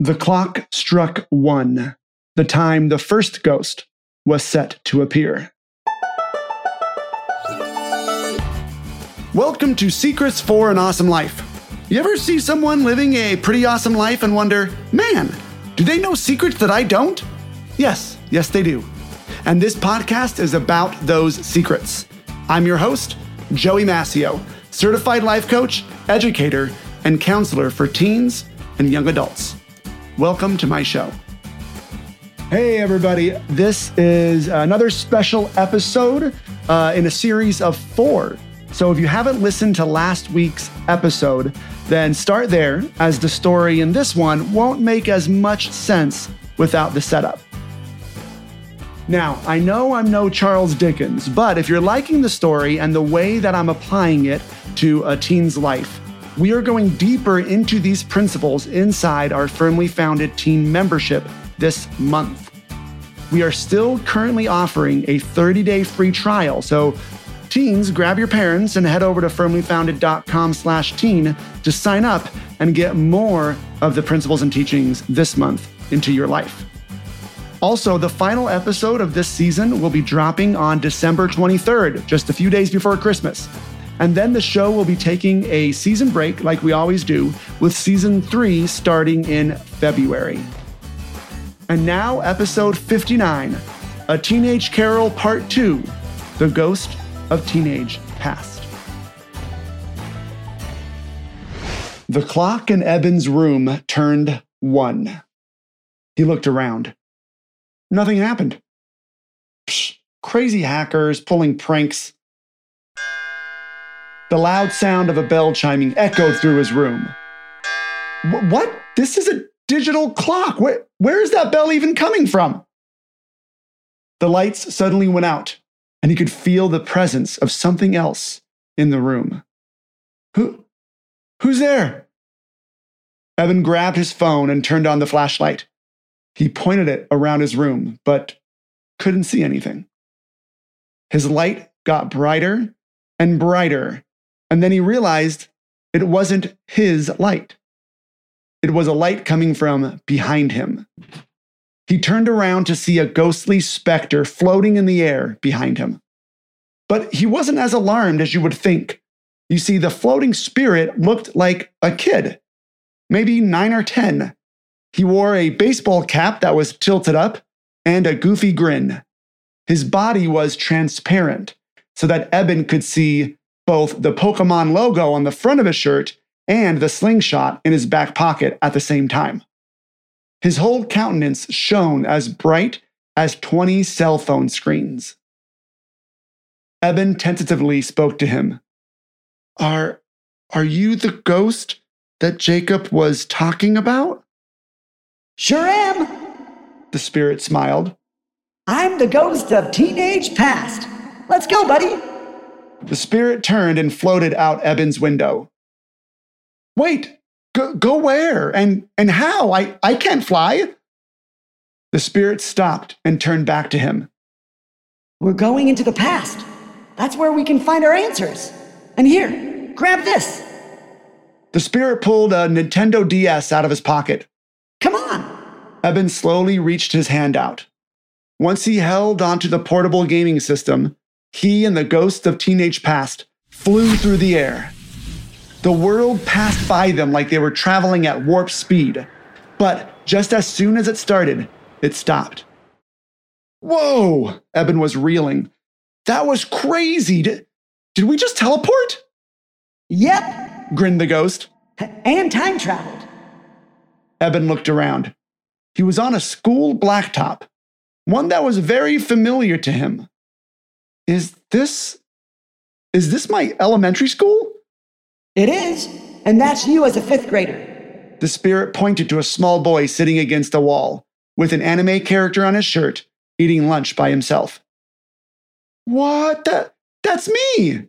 The clock struck one, the time the first ghost was set to appear. Welcome to Secrets for an Awesome Life. You ever see someone living a pretty awesome life and wonder, man, do they know secrets that I don't? Yes, yes, they do. And this podcast is about those secrets. I'm your host, Joey Mascio, certified life coach, educator, and counselor for teens and young adults. Welcome to my show. Hey, everybody. This is another special episode uh, in a series of four. So, if you haven't listened to last week's episode, then start there, as the story in this one won't make as much sense without the setup. Now, I know I'm no Charles Dickens, but if you're liking the story and the way that I'm applying it to a teen's life, we are going deeper into these principles inside our firmly founded teen membership this month. We are still currently offering a 30 day free trial. So, teens, grab your parents and head over to firmlyfounded.com slash teen to sign up and get more of the principles and teachings this month into your life. Also, the final episode of this season will be dropping on December 23rd, just a few days before Christmas. And then the show will be taking a season break, like we always do, with season three starting in February. And now, episode 59 A Teenage Carol Part 2 The Ghost of Teenage Past. The clock in Eben's room turned one. He looked around. Nothing happened. Psh, crazy hackers pulling pranks the loud sound of a bell chiming echoed through his room. What? This is a digital clock. Where, where is that bell even coming from? The lights suddenly went out, and he could feel the presence of something else in the room. Who? Who's there? Eben grabbed his phone and turned on the flashlight. He pointed it around his room, but couldn't see anything. His light got brighter and brighter and then he realized it wasn't his light. It was a light coming from behind him. He turned around to see a ghostly specter floating in the air behind him. But he wasn't as alarmed as you would think. You see, the floating spirit looked like a kid, maybe nine or 10. He wore a baseball cap that was tilted up and a goofy grin. His body was transparent so that Eben could see both the Pokemon logo on the front of his shirt and the slingshot in his back pocket at the same time. His whole countenance shone as bright as 20 cell phone screens. Eben tentatively spoke to him. Are, are you the ghost that Jacob was talking about? Sure am. The spirit smiled. I'm the ghost of teenage past. Let's go, buddy. The spirit turned and floated out Eben's window. Wait, go, go where and, and how? I, I can't fly. The spirit stopped and turned back to him. We're going into the past. That's where we can find our answers. And here, grab this. The spirit pulled a Nintendo DS out of his pocket. Come on. Eben slowly reached his hand out. Once he held onto the portable gaming system, he and the ghosts of teenage past flew through the air. The world passed by them like they were traveling at warp speed. But just as soon as it started, it stopped. Whoa! Eben was reeling. That was crazy. Did, did we just teleport? Yep, grinned the ghost. And time traveled. Eben looked around. He was on a school blacktop, one that was very familiar to him is this is this my elementary school? It is, and that's you as a fifth grader. The spirit pointed to a small boy sitting against a wall with an anime character on his shirt, eating lunch by himself. What? That, that's me!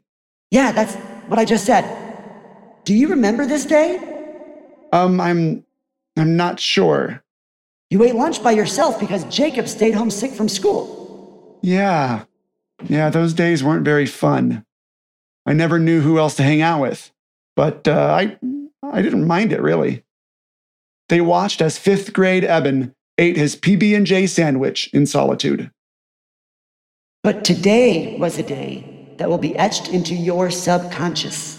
Yeah, that's what I just said. Do you remember this day? Um, I'm. I'm not sure. You ate lunch by yourself because Jacob stayed home sick from school. Yeah, yeah, those days weren't very fun. I never knew who else to hang out with, but uh, I, I didn't mind it really. They watched as fifth grade Eben ate his PB&J sandwich in solitude. But today was a day that will be etched into your subconscious.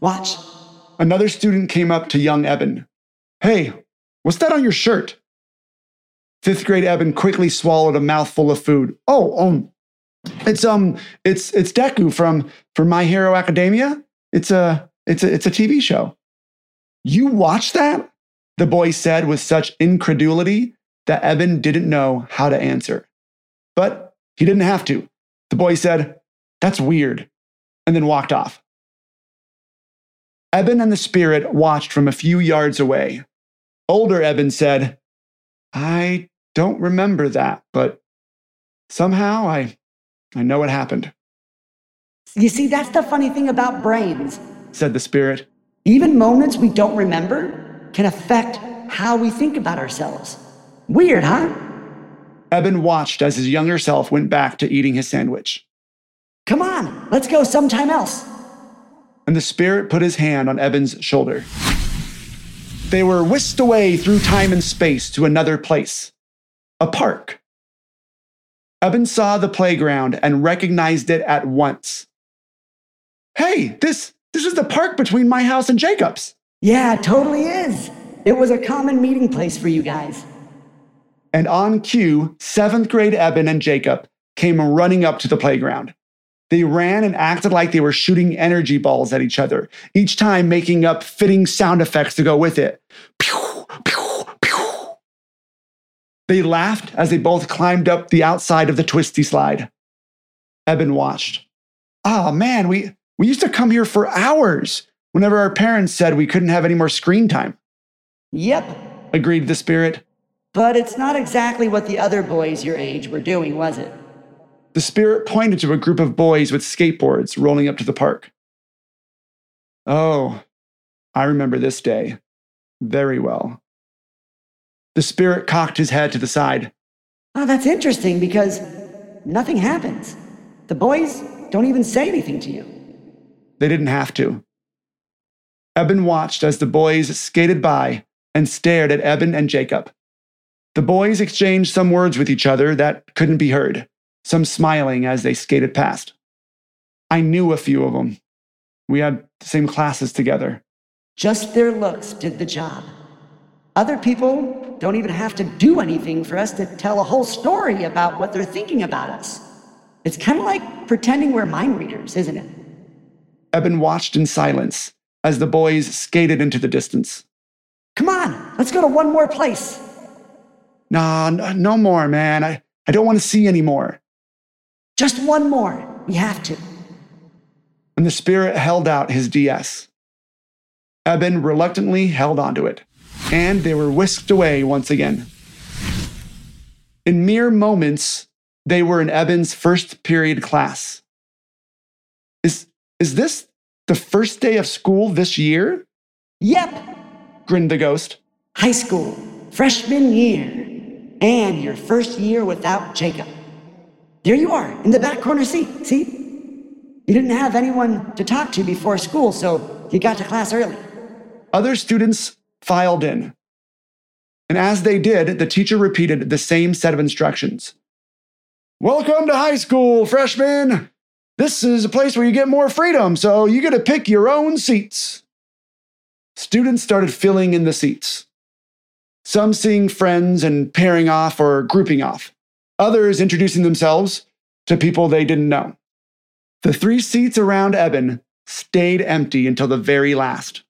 Watch. Another student came up to young Eben. Hey, what's that on your shirt? Fifth grade Eben quickly swallowed a mouthful of food. Oh, um, it's um, it's it's Deku from from My Hero Academia. It's a it's a it's a TV show. You watch that? The boy said with such incredulity that Eben didn't know how to answer. But he didn't have to. The boy said, That's weird, and then walked off. Eben and the spirit watched from a few yards away. Older Eben said, I don't remember that, but somehow I, I know what happened. You see, that's the funny thing about brains, said the spirit. Even moments we don't remember can affect how we think about ourselves. Weird, huh? Eben watched as his younger self went back to eating his sandwich. Come on, let's go sometime else and the Spirit put his hand on Eben's shoulder. They were whisked away through time and space to another place a park. Eben saw the playground and recognized it at once. Hey, this, this is the park between my house and Jacob's. Yeah, it totally is. It was a common meeting place for you guys. And on cue, seventh grade Eben and Jacob came running up to the playground. They ran and acted like they were shooting energy balls at each other, each time making up fitting sound effects to go with it. Pew, pew. They laughed as they both climbed up the outside of the twisty slide. Eben watched. Oh man, we, we used to come here for hours whenever our parents said we couldn't have any more screen time. Yep, agreed the spirit. But it's not exactly what the other boys your age were doing, was it? The spirit pointed to a group of boys with skateboards rolling up to the park. Oh, I remember this day very well. The spirit cocked his head to the side. Oh, that's interesting because nothing happens. The boys don't even say anything to you. They didn't have to. Eben watched as the boys skated by and stared at Eben and Jacob. The boys exchanged some words with each other that couldn't be heard some smiling as they skated past. I knew a few of them. We had the same classes together. Just their looks did the job. Other people don't even have to do anything for us to tell a whole story about what they're thinking about us. It's kind of like pretending we're mind readers, isn't it? Eben watched in silence as the boys skated into the distance. Come on, let's go to one more place. Nah, no more, man. I, I don't want to see any more. Just one more. We have to. And the spirit held out his DS. Eben reluctantly held onto it, and they were whisked away once again. In mere moments, they were in Eben's first period class. Is, is this the first day of school this year? Yep, grinned the ghost. High school, freshman year, and your first year without Jacob. There you are, in the back corner seat. See? You didn't have anyone to talk to before school, so you got to class early. Other students filed in. And as they did, the teacher repeated the same set of instructions. Welcome to high school, freshmen. This is a place where you get more freedom, so you get to pick your own seats. Students started filling in the seats, some seeing friends and pairing off or grouping off others introducing themselves to people they didn't know. The three seats around Eben stayed empty until the very last,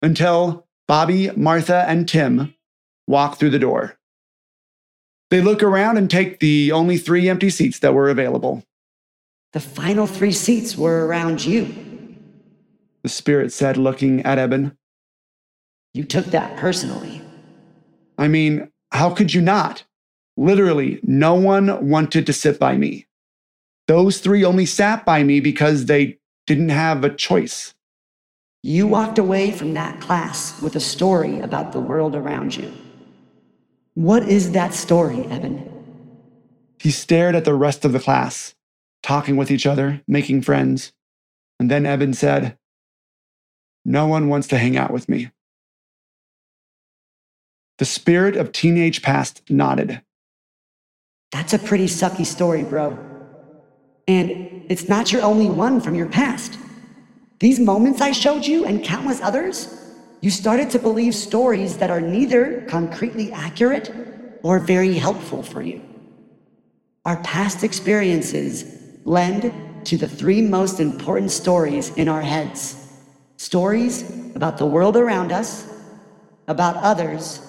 until Bobby, Martha, and Tim walk through the door. They look around and take the only three empty seats that were available. The final three seats were around you, the spirit said, looking at Eben. You took that personally. I mean, how could you not? Literally, no one wanted to sit by me. Those three only sat by me because they didn't have a choice. You walked away from that class with a story about the world around you. What is that story, Eben? He stared at the rest of the class, talking with each other, making friends. And then Eben said, No one wants to hang out with me. The spirit of teenage past nodded. That's a pretty sucky story, bro. And it's not your only one from your past. These moments I showed you and countless others, you started to believe stories that are neither concretely accurate or very helpful for you. Our past experiences lend to the three most important stories in our heads stories about the world around us, about others,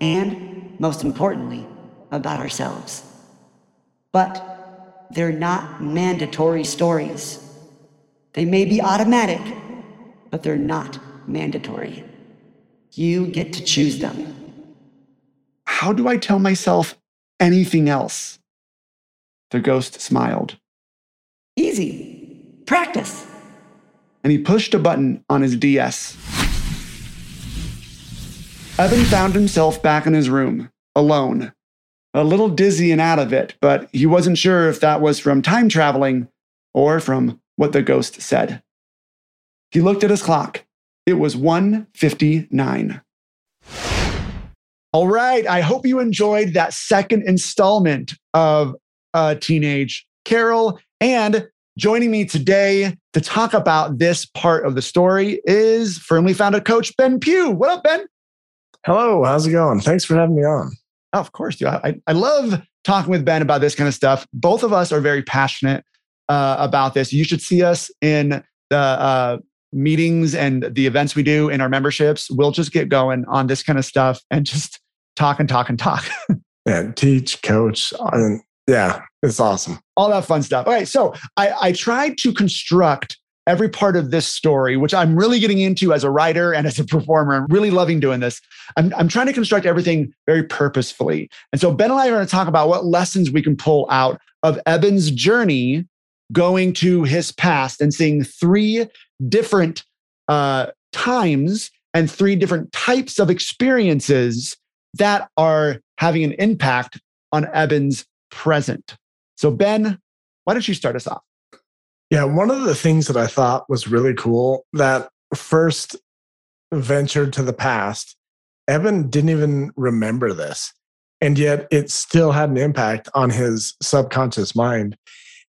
and, most importantly, about ourselves. But they're not mandatory stories. They may be automatic, but they're not mandatory. You get to choose them. How do I tell myself anything else? The ghost smiled. Easy. Practice. And he pushed a button on his DS. Eben found himself back in his room, alone. A little dizzy and out of it, but he wasn't sure if that was from time traveling or from what the ghost said. He looked at his clock. It was 1:59. All right, I hope you enjoyed that second installment of uh, Teenage Carol. And joining me today to talk about this part of the story is firmly founded coach Ben Pugh. What up, Ben? Hello, how's it going? Thanks for having me on. Oh, of course, dude. I, I love talking with Ben about this kind of stuff. Both of us are very passionate uh, about this. You should see us in the uh, meetings and the events we do in our memberships. We'll just get going on this kind of stuff and just talk and talk and talk. yeah, teach, coach, and yeah, it's awesome. All that fun stuff. Okay, so I, I tried to construct every part of this story, which I'm really getting into as a writer and as a performer. I'm really loving doing this. I'm, I'm trying to construct everything very purposefully. And so Ben and I are going to talk about what lessons we can pull out of Eben's journey going to his past and seeing three different uh, times and three different types of experiences that are having an impact on Eben's present. So, Ben, why don't you start us off? Yeah, one of the things that I thought was really cool that first ventured to the past, Eben didn't even remember this. And yet it still had an impact on his subconscious mind.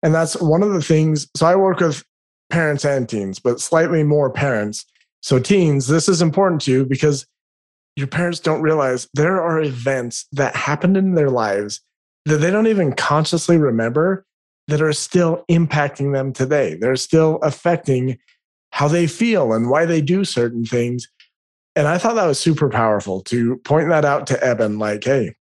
And that's one of the things. So I work with parents and teens, but slightly more parents. So, teens, this is important to you because your parents don't realize there are events that happened in their lives that they don't even consciously remember that are still impacting them today. They're still affecting how they feel and why they do certain things. And I thought that was super powerful to point that out to Eben like, hey,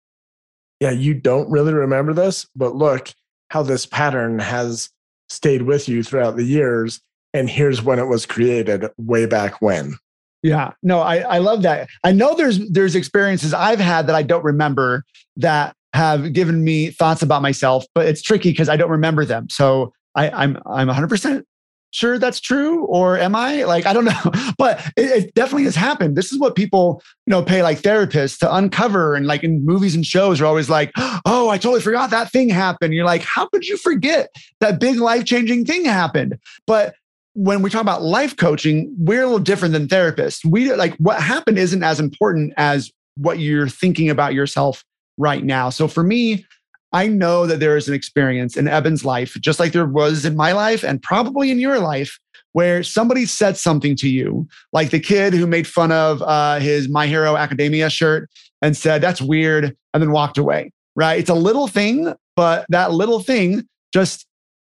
yeah, you don't really remember this, but look how this pattern has stayed with you throughout the years. And here's when it was created way back when. Yeah, no, I, I love that. I know there's there's experiences I've had that I don't remember that have given me thoughts about myself, but it's tricky because I don't remember them. So I, I'm I'm 100 percent sure that's true, or am I? Like I don't know, but it, it, definitely has happened. This is what people you know pay like therapists to uncover, and like in movies and shows are always like, oh, I totally forgot that thing happened. You're like, how could you forget that big life changing thing happened? But when we talk about life coaching, we're a little different than therapists. We like what happened isn't as important as what you're thinking about yourself right now. So for me, I know that there is an experience in Eben's life, just like there was in my life and probably in your life, where somebody said something to you, like the kid who made fun of uh, his My Hero Academia shirt and said, that's weird, and then walked away, right? It's a little thing, but that little thing just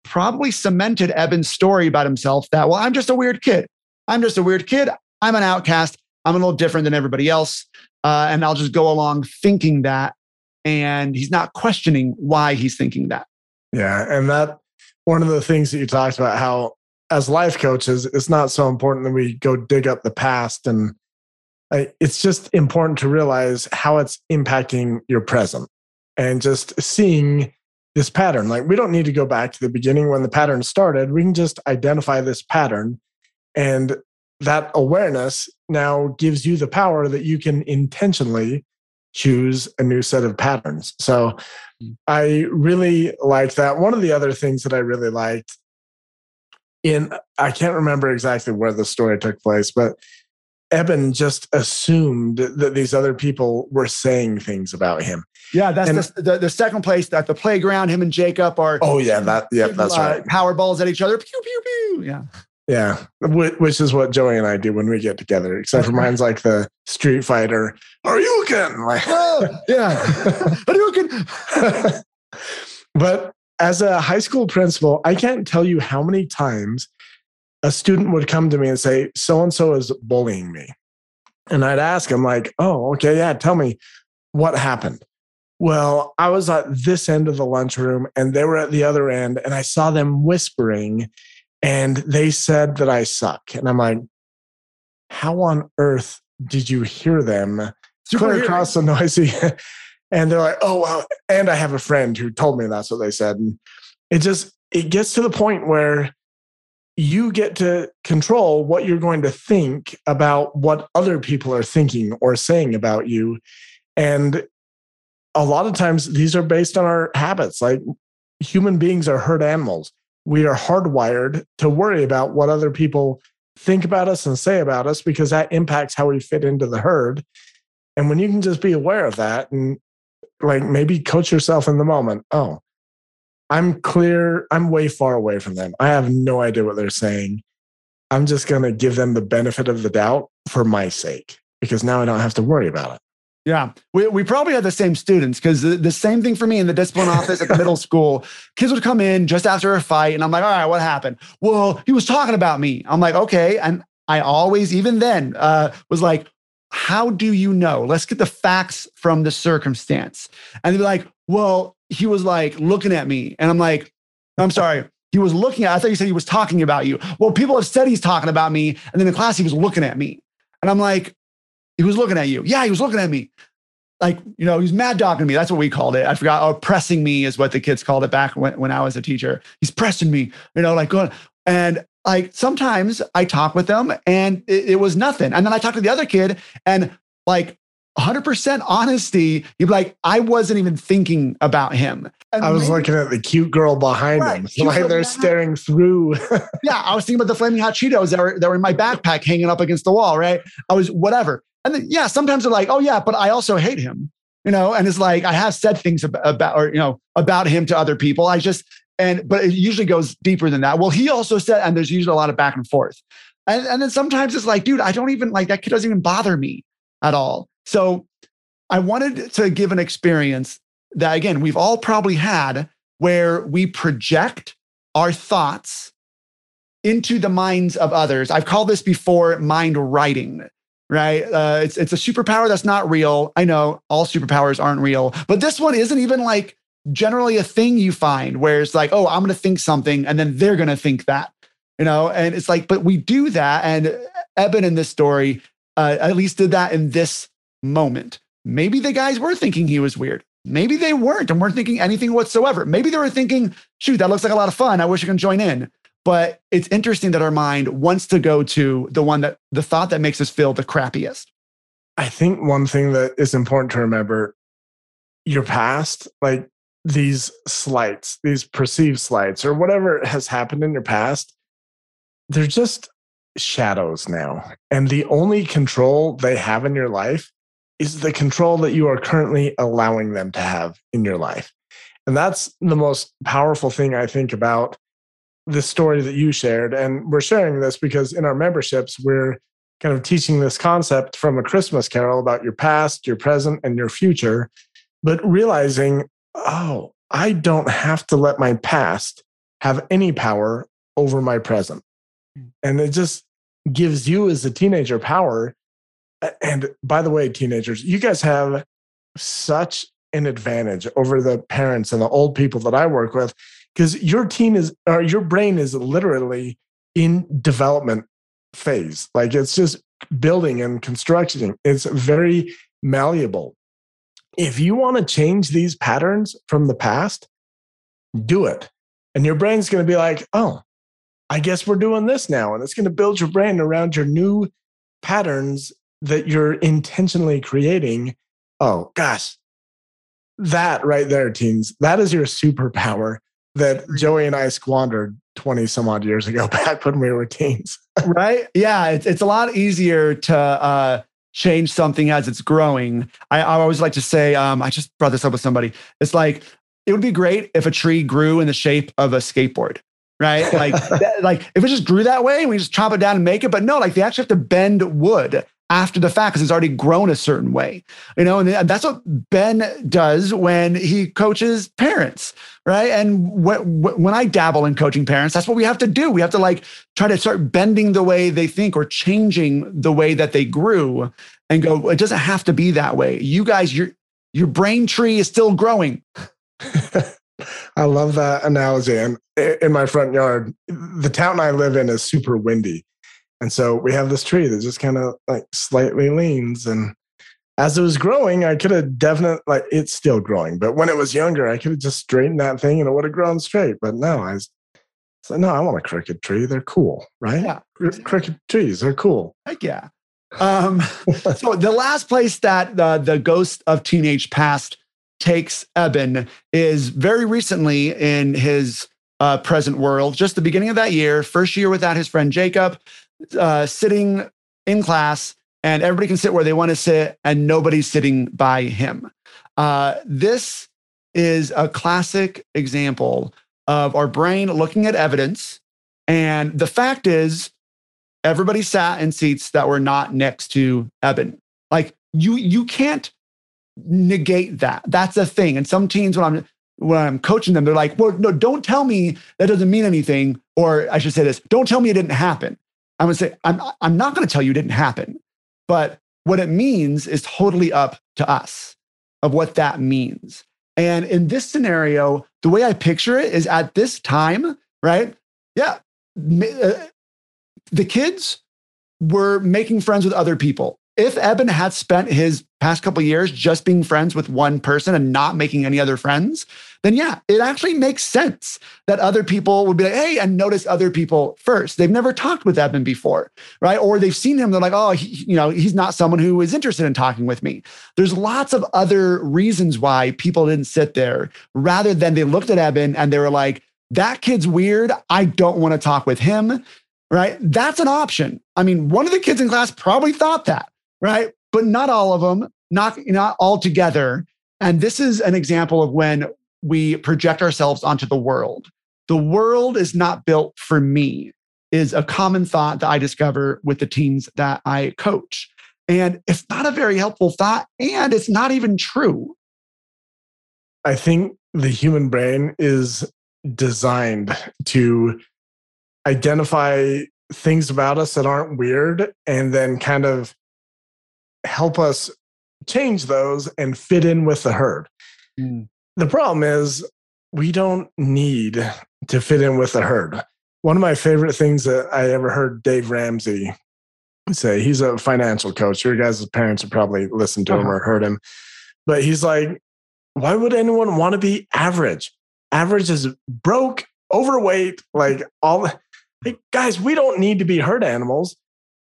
probably cemented Eben's story about himself that, well, I'm just a weird kid. I'm just a weird kid. I'm an outcast. I'm a little different than everybody else. Uh, and I'll just go along thinking that and he's not questioning why he's thinking that. Yeah. And that one of the things that you talked about, how as life coaches, it's not so important that we go dig up the past. And uh, it's just important to realize how it's impacting your present and just seeing this pattern. Like we don't need to go back to the beginning when the pattern started. We can just identify this pattern. And that awareness now gives you the power that you can intentionally choose a new set of patterns. So hmm. I really like that. One of the other things that I really liked in I can't remember exactly where the story took place, but Eben just assumed that these other people were saying things about him. Yeah, that's and, the, the, the second place at the playground. Him and Jacob are. Oh yeah, that yeah, that's uh, right. Power balls at each other. Pew pew pew. Yeah. Yeah, which is what Joey and I do when we get together. Except for mine's like the Street Fighter. Are you again? Like, oh, yeah. Are you again? but as a high school principal, I can't tell you how many times a student would come to me and say, "So and so is bullying me," and I'd ask him like, "Oh, okay, yeah, tell me what happened." Well, I was at this end of the lunchroom and they were at the other end, and I saw them whispering and they said that I suck. And I'm like, how on earth did you hear them? Clear across the noisy. and they're like, oh, well, and I have a friend who told me that's what they said. And it just, it gets to the point where you get to control what you're going to think about what other people are thinking or saying about you. And a lot of times these are based on our habits. Like human beings are herd animals we are hardwired to worry about what other people think about us and say about us because that impacts how we fit into the herd. And when you can just be aware of that and like maybe coach yourself in the moment, oh, I'm clear, I'm way far away from them. I have no idea what they're saying. I'm just going to give them the benefit of the doubt for my sake because now I don't have to worry about it. Yeah, we, we probably had the same students because the, the, same thing for me in the discipline office at the middle school. Kids would come in just after a fight, and I'm like, all right, what happened? Well, he was talking about me. I'm like, okay. And I always, even then, uh, was like, how do you know? Let's get the facts from the circumstance. And they'd be like, well, he was like looking at me. And I'm like, I'm sorry. He was looking at, I thought you said he was talking about you. Well, people have said he's talking about me. And then in class, he was looking at me. And I'm like, he was looking at you. Yeah, he was looking at me. Like, you know, he's mad dogging me. That's what we called it. I forgot. Oh, pressing me is what the kids called it back when, when I was a teacher. He's pressing me, you know, like going. And like sometimes I talk with them and it, it was nothing. And then I talk to the other kid and like 100% honesty, you'd be like, I wasn't even thinking about him. And I was maybe, looking at the cute girl behind right, him. Like they're staring through. yeah, I was thinking about the flaming hot Cheetos that were, that were in my backpack hanging up against the wall, right? I was whatever. And then, yeah, sometimes they're like, oh, yeah, but I also hate him, you know, and it's like, I have said things about, or, you know, about him to other people. I just, and, but it usually goes deeper than that. Well, he also said, and there's usually a lot of back and forth. And, and then sometimes it's like, dude, I don't even like that kid doesn't even bother me at all. So I wanted to give an experience that, again, we've all probably had where we project our thoughts into the minds of others. I've called this before mind writing right? Uh, it's it's a superpower that's not real. I know all superpowers aren't real, but this one isn't even like generally a thing you find where it's like, oh, I'm to think something, and then they're to think that, you know. And it's like, but we do that, and Eben in this story uh, at least did that in this moment. Maybe the guys were thinking he was weird. Maybe they weren't and weren't thinking anything whatsoever. Maybe they were thinking, shoot, that looks like a lot of fun. I wish I can join in. But it's interesting that our mind wants to go to the one that the thought that makes us feel the crappiest. I think one thing that is important to remember your past, like these slights, these perceived slights, or whatever has happened in your past, they're just shadows now. And the only control they have in your life is the control that you are currently allowing them to have in your life. And that's the most powerful thing I think about the story that you shared. And we're sharing this because in our memberships, we're kind of teaching this concept from a Christmas carol about your past, your present, and your future, but realizing, oh, I don't have to let my past have any power over my present. Hmm. And it just gives you as a teenager power. And by the way, teenagers, you guys have such an advantage over the parents and the old people that I work with because your team is or your brain is literally in development phase. Like it's just building and constructing. It's very malleable. If you want to change these patterns from the past do it. And your brain's going to be like oh i guess we're doing this now and it's going to build your brain around your new patterns that you're intentionally creating. Oh gosh. That right there teens that is your superpower that Joey and I squandered 20 some odd years ago, back when we were teens. right? Yeah, it's, it's a lot easier to uh, change something as it's growing. I, I always like to say, um, I just brought this up with somebody. It's like, it would be great if a tree grew in the shape of a skateboard right? Like, that, like if it just grew that way, we just chop it down and make it. But no, like they actually have to bend wood after the fact because it's already grown a certain way, you know. And that's what Ben does when he coaches parents, right? And when I dabble in coaching parents, that's what we have to do. We have to like try to start bending the way they think or changing the way that they grew, and go. It doesn't have to be that way. You guys, your your brain tree is still growing. I love that analogy. And in my front yard, the town I live in is super windy. And so we have this tree that just kind of like slightly leans. And as it was growing, I could have definitely, like, it's still growing. But when it was younger, I could have just straightened that thing and it would have grown straight. But no, I was, so no, I want a crooked tree. They're cool, right? Yeah. Crooked trees, they're cool. Heck yeah. Um, so the last place that uh, the ghost of teenage past takes Eben is very recently in his uh, present world, just the beginning of that year, first year without his friend Jacob, uh, sitting in class, and everybody can sit where they want to sit, and nobody's sitting by him. Uh, this is a classic example of our brain looking at evidence. And the fact is, everybody sat in seats that were not next to Eben. Like you, you can't negate that. That's a thing. And some teens, when I'm when I'm coaching them, they're like, "Well, no, don't tell me that doesn't mean anything." Or I should say this: "Don't tell me it didn't happen." I'm gonna say, "I'm I'm not gonna tell you it didn't happen," but what it means is totally up to us of what that means. And in this scenario, the way I picture it is at this time, right? Yeah, uh, the kids were making friends with other people if Eben had spent his past couple years just being friends with one person and not making any other friends, then yeah, it actually makes sense that other people would be like, hey, and notice other people first. They've never talked with Eben before, right? Or they've seen him, they're like, oh, he, you know, he's not someone who is interested in talking with me. There's lots of other reasons why people didn't sit there rather than they looked at Eben and they were like, that kid's weird. I don't want to talk with him right? That's an option. I mean, one of the kids in class probably thought that right? But not all of them, not, not all together. And this is an example of when we project ourselves onto the world. The world is not built for me, is a common thought that I discover with the teams that I coach. And it's not a very helpful thought, and it's not even true. I think the human brain is designed to identify things about us that aren't weird and then kind of help us change those and fit in with the herd. Mm. The problem is we don't need to fit in with the herd. One of my favorite things that I ever heard Dave Ramsey say, he's a financial coach. Your guys' parents have probably listened to uh-huh. him or heard him. But he's like, why would anyone want to be average? Average is broke, overweight, like all. Like, guys, we don't need to be herd animals.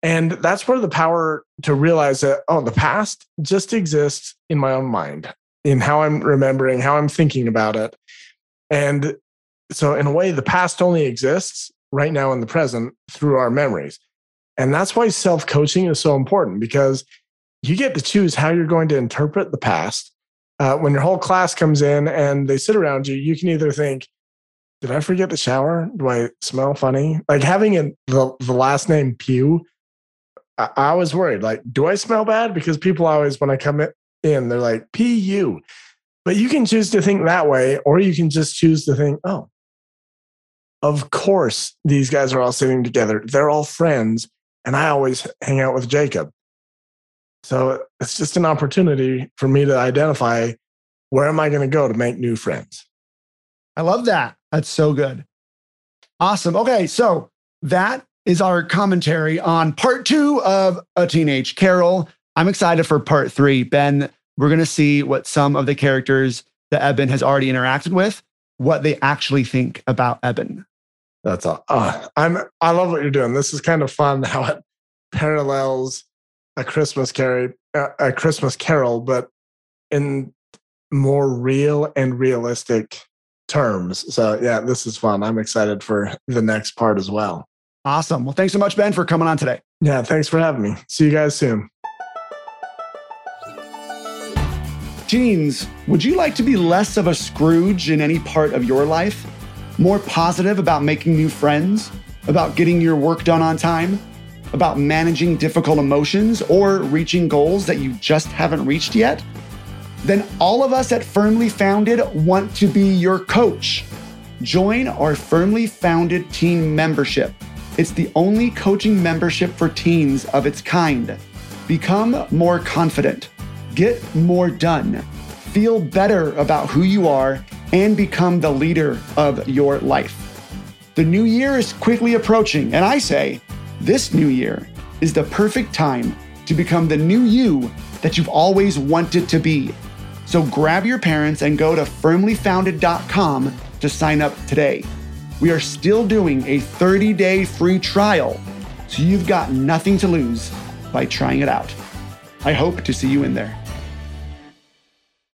And that's where the power to realize that, oh, the past just exists in my own mind, in how I'm remembering, how I'm thinking about it. And so, in a way, the past only exists right now in the present through our memories. And that's why self coaching is so important because you get to choose how you're going to interpret the past. Uh, when your whole class comes in and they sit around you, you can either think, did I forget the shower? Do I smell funny? Like having a, the, the last name Pugh I, I was worried. Like, do I smell bad? Because people always, when I come in, they're like, PU. But you can choose to think that way, or you can just choose to think, oh, of course, these guys are all sitting together. They're all friends. And I always hang out with Jacob. So it's just an opportunity for me to identify where am I going to go to make new friends. I love that. That's so good. Awesome. Okay. So that is our commentary on part two of A Teenage Carol. I'm excited for part three. Ben, we're going to see what some of the characters that Eben has already interacted with, what they actually think about Eben. That's all. Uh, I'm. I love what you're doing. This is kind of fun how it parallels a Christmas carol, uh, a Christmas Carol, but in more real and realistic terms. So, yeah, this is fun. I'm excited for the next part as well. Awesome. Well, thanks so much, Ben, for coming on today. Yeah, thanks for having me. See you guys soon. Teens, would you like to be less of a Scrooge in any part of your life? More positive about making new friends? About getting your work done on time? About managing difficult emotions or reaching goals that you just haven't reached yet? Then all of us at Firmly Founded want to be your coach. Join our Firmly Founded team membership. It's the only coaching membership for teens of its kind. Become more confident Get more done. Feel better about who you are and become the leader of your life. The new year is quickly approaching, and I say this new year is the perfect time to become the new you that you've always wanted to be. So grab your parents and go to firmlyfounded.com to sign up today. We are still doing a 30 day free trial, so you've got nothing to lose by trying it out. I hope to see you in there.